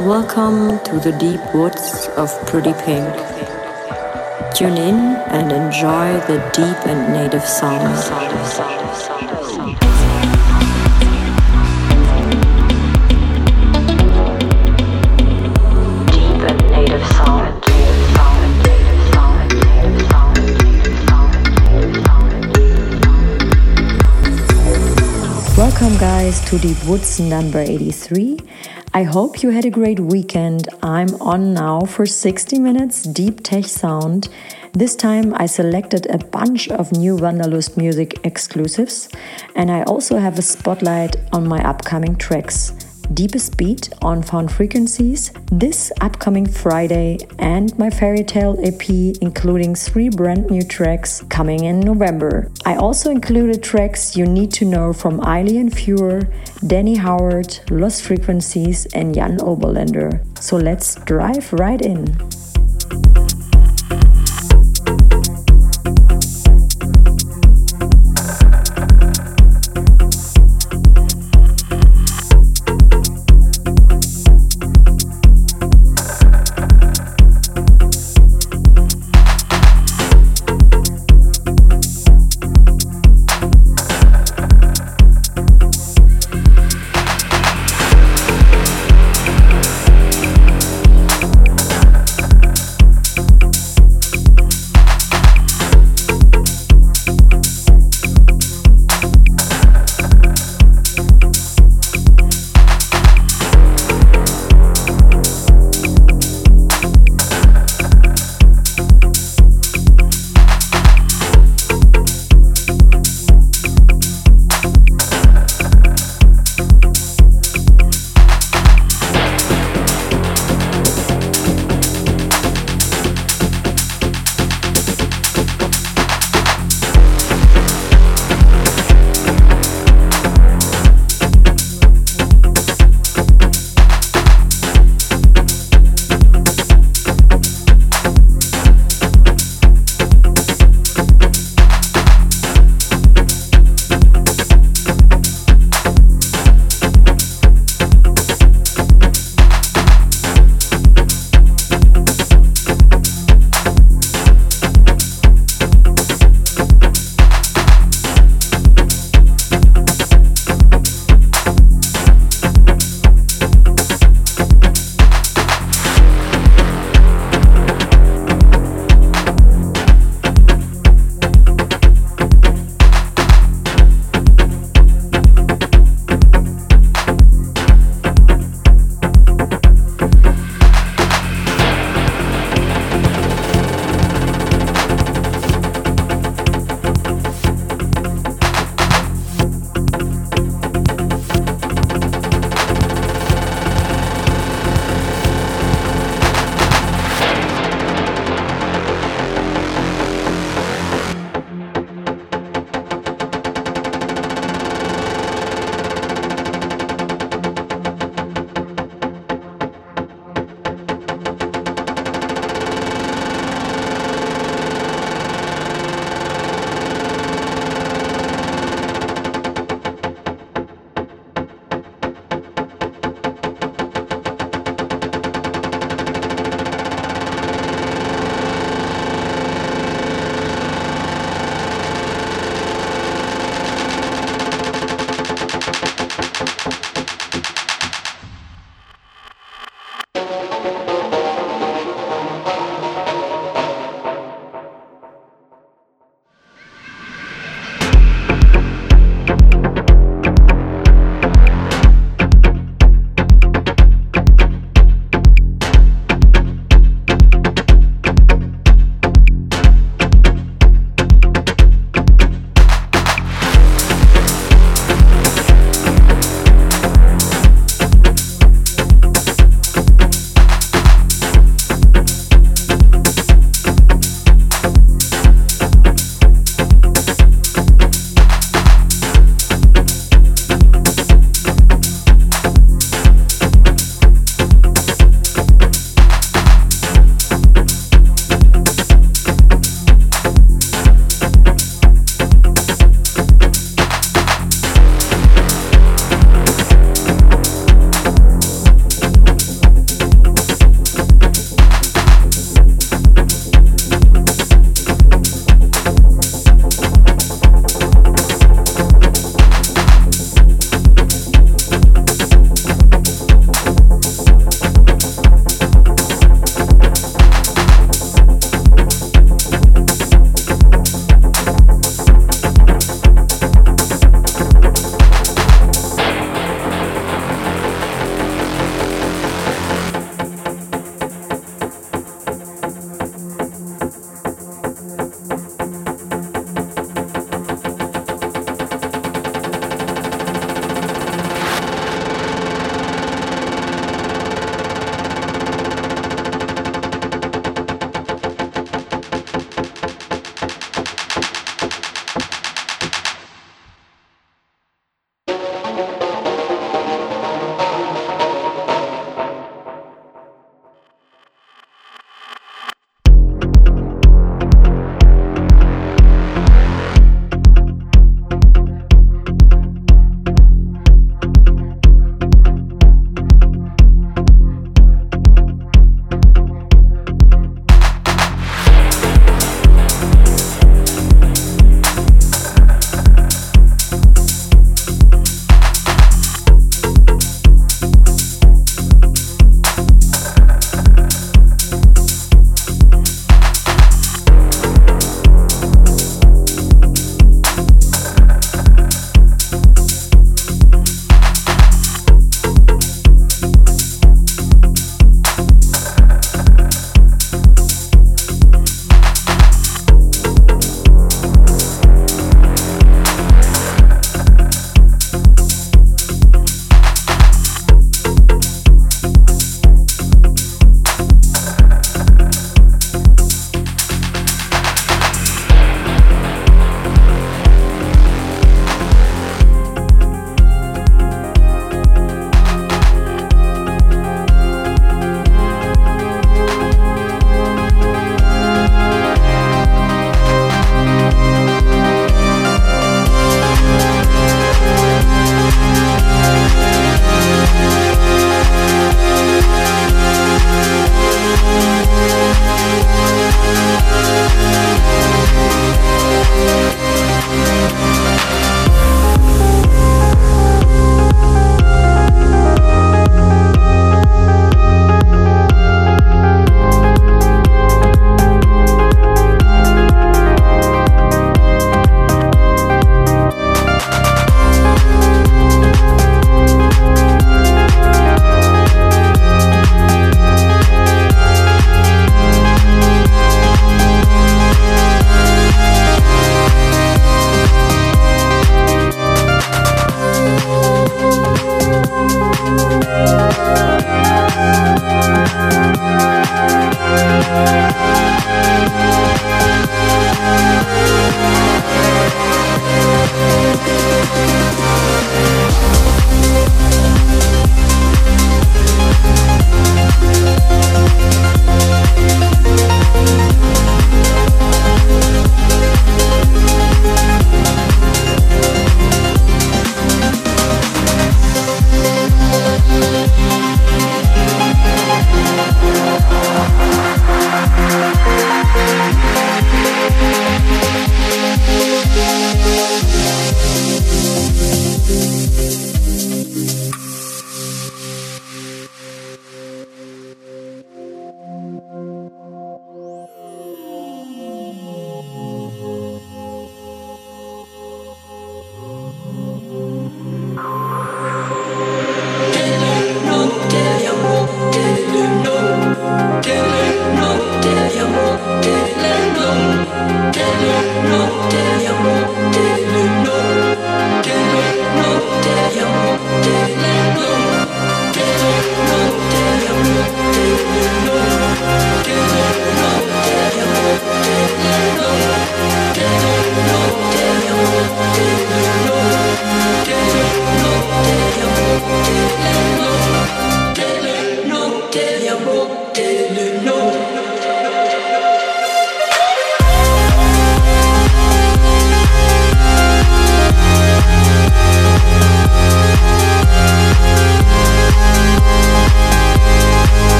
Welcome to the deep woods of Pretty Pink. Tune in and enjoy the deep and native sounds. Welcome, guys, to Deep Woods number 83. I hope you had a great weekend. I'm on now for 60 minutes deep tech sound. This time I selected a bunch of new Wanderlust music exclusives, and I also have a spotlight on my upcoming tracks. Deepest Beat on Found Frequencies this upcoming Friday, and my Fairy Tale EP, including three brand new tracks coming in November. I also included tracks you need to know from Eileen Fuhrer, Danny Howard, Lost Frequencies, and Jan Oberländer. So let's drive right in.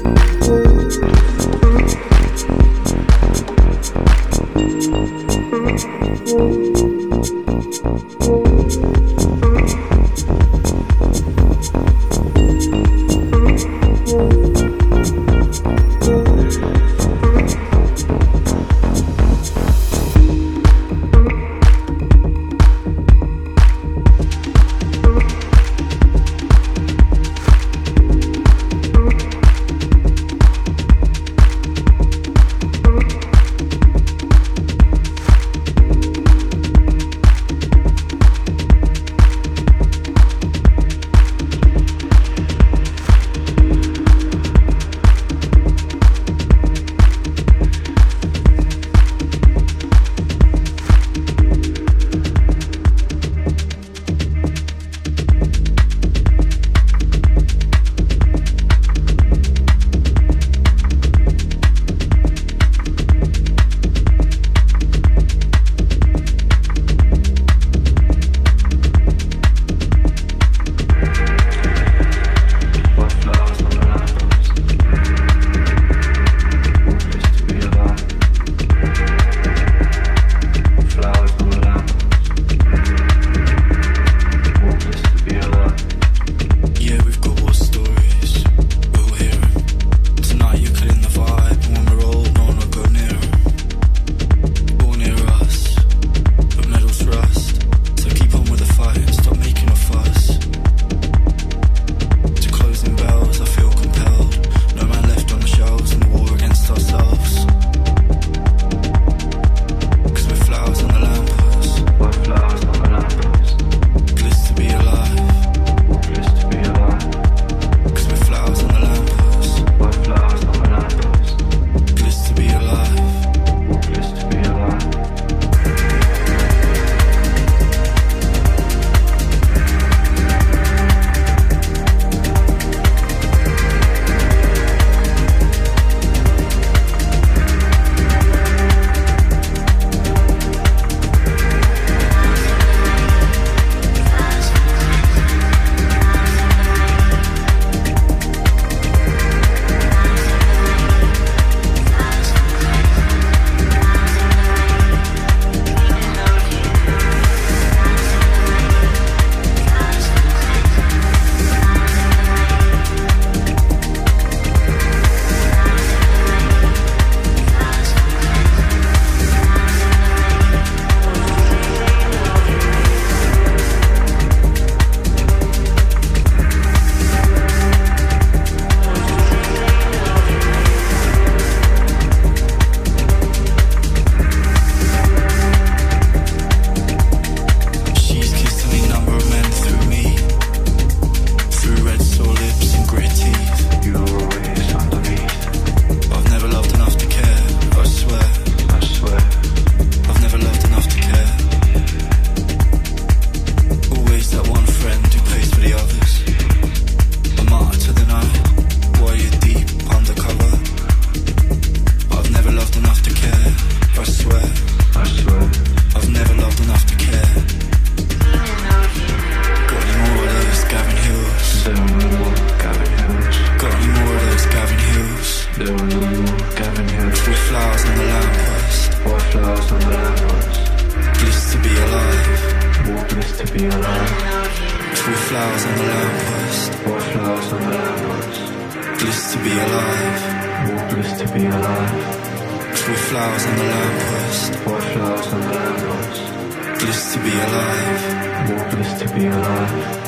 Bye. On the lamppost. What flowers on the lamppost? Bliss to be alive. More bliss to be alive. True flowers on the lamppost. What flowers on the lamppost? Bliss to be alive. More bliss to be alive.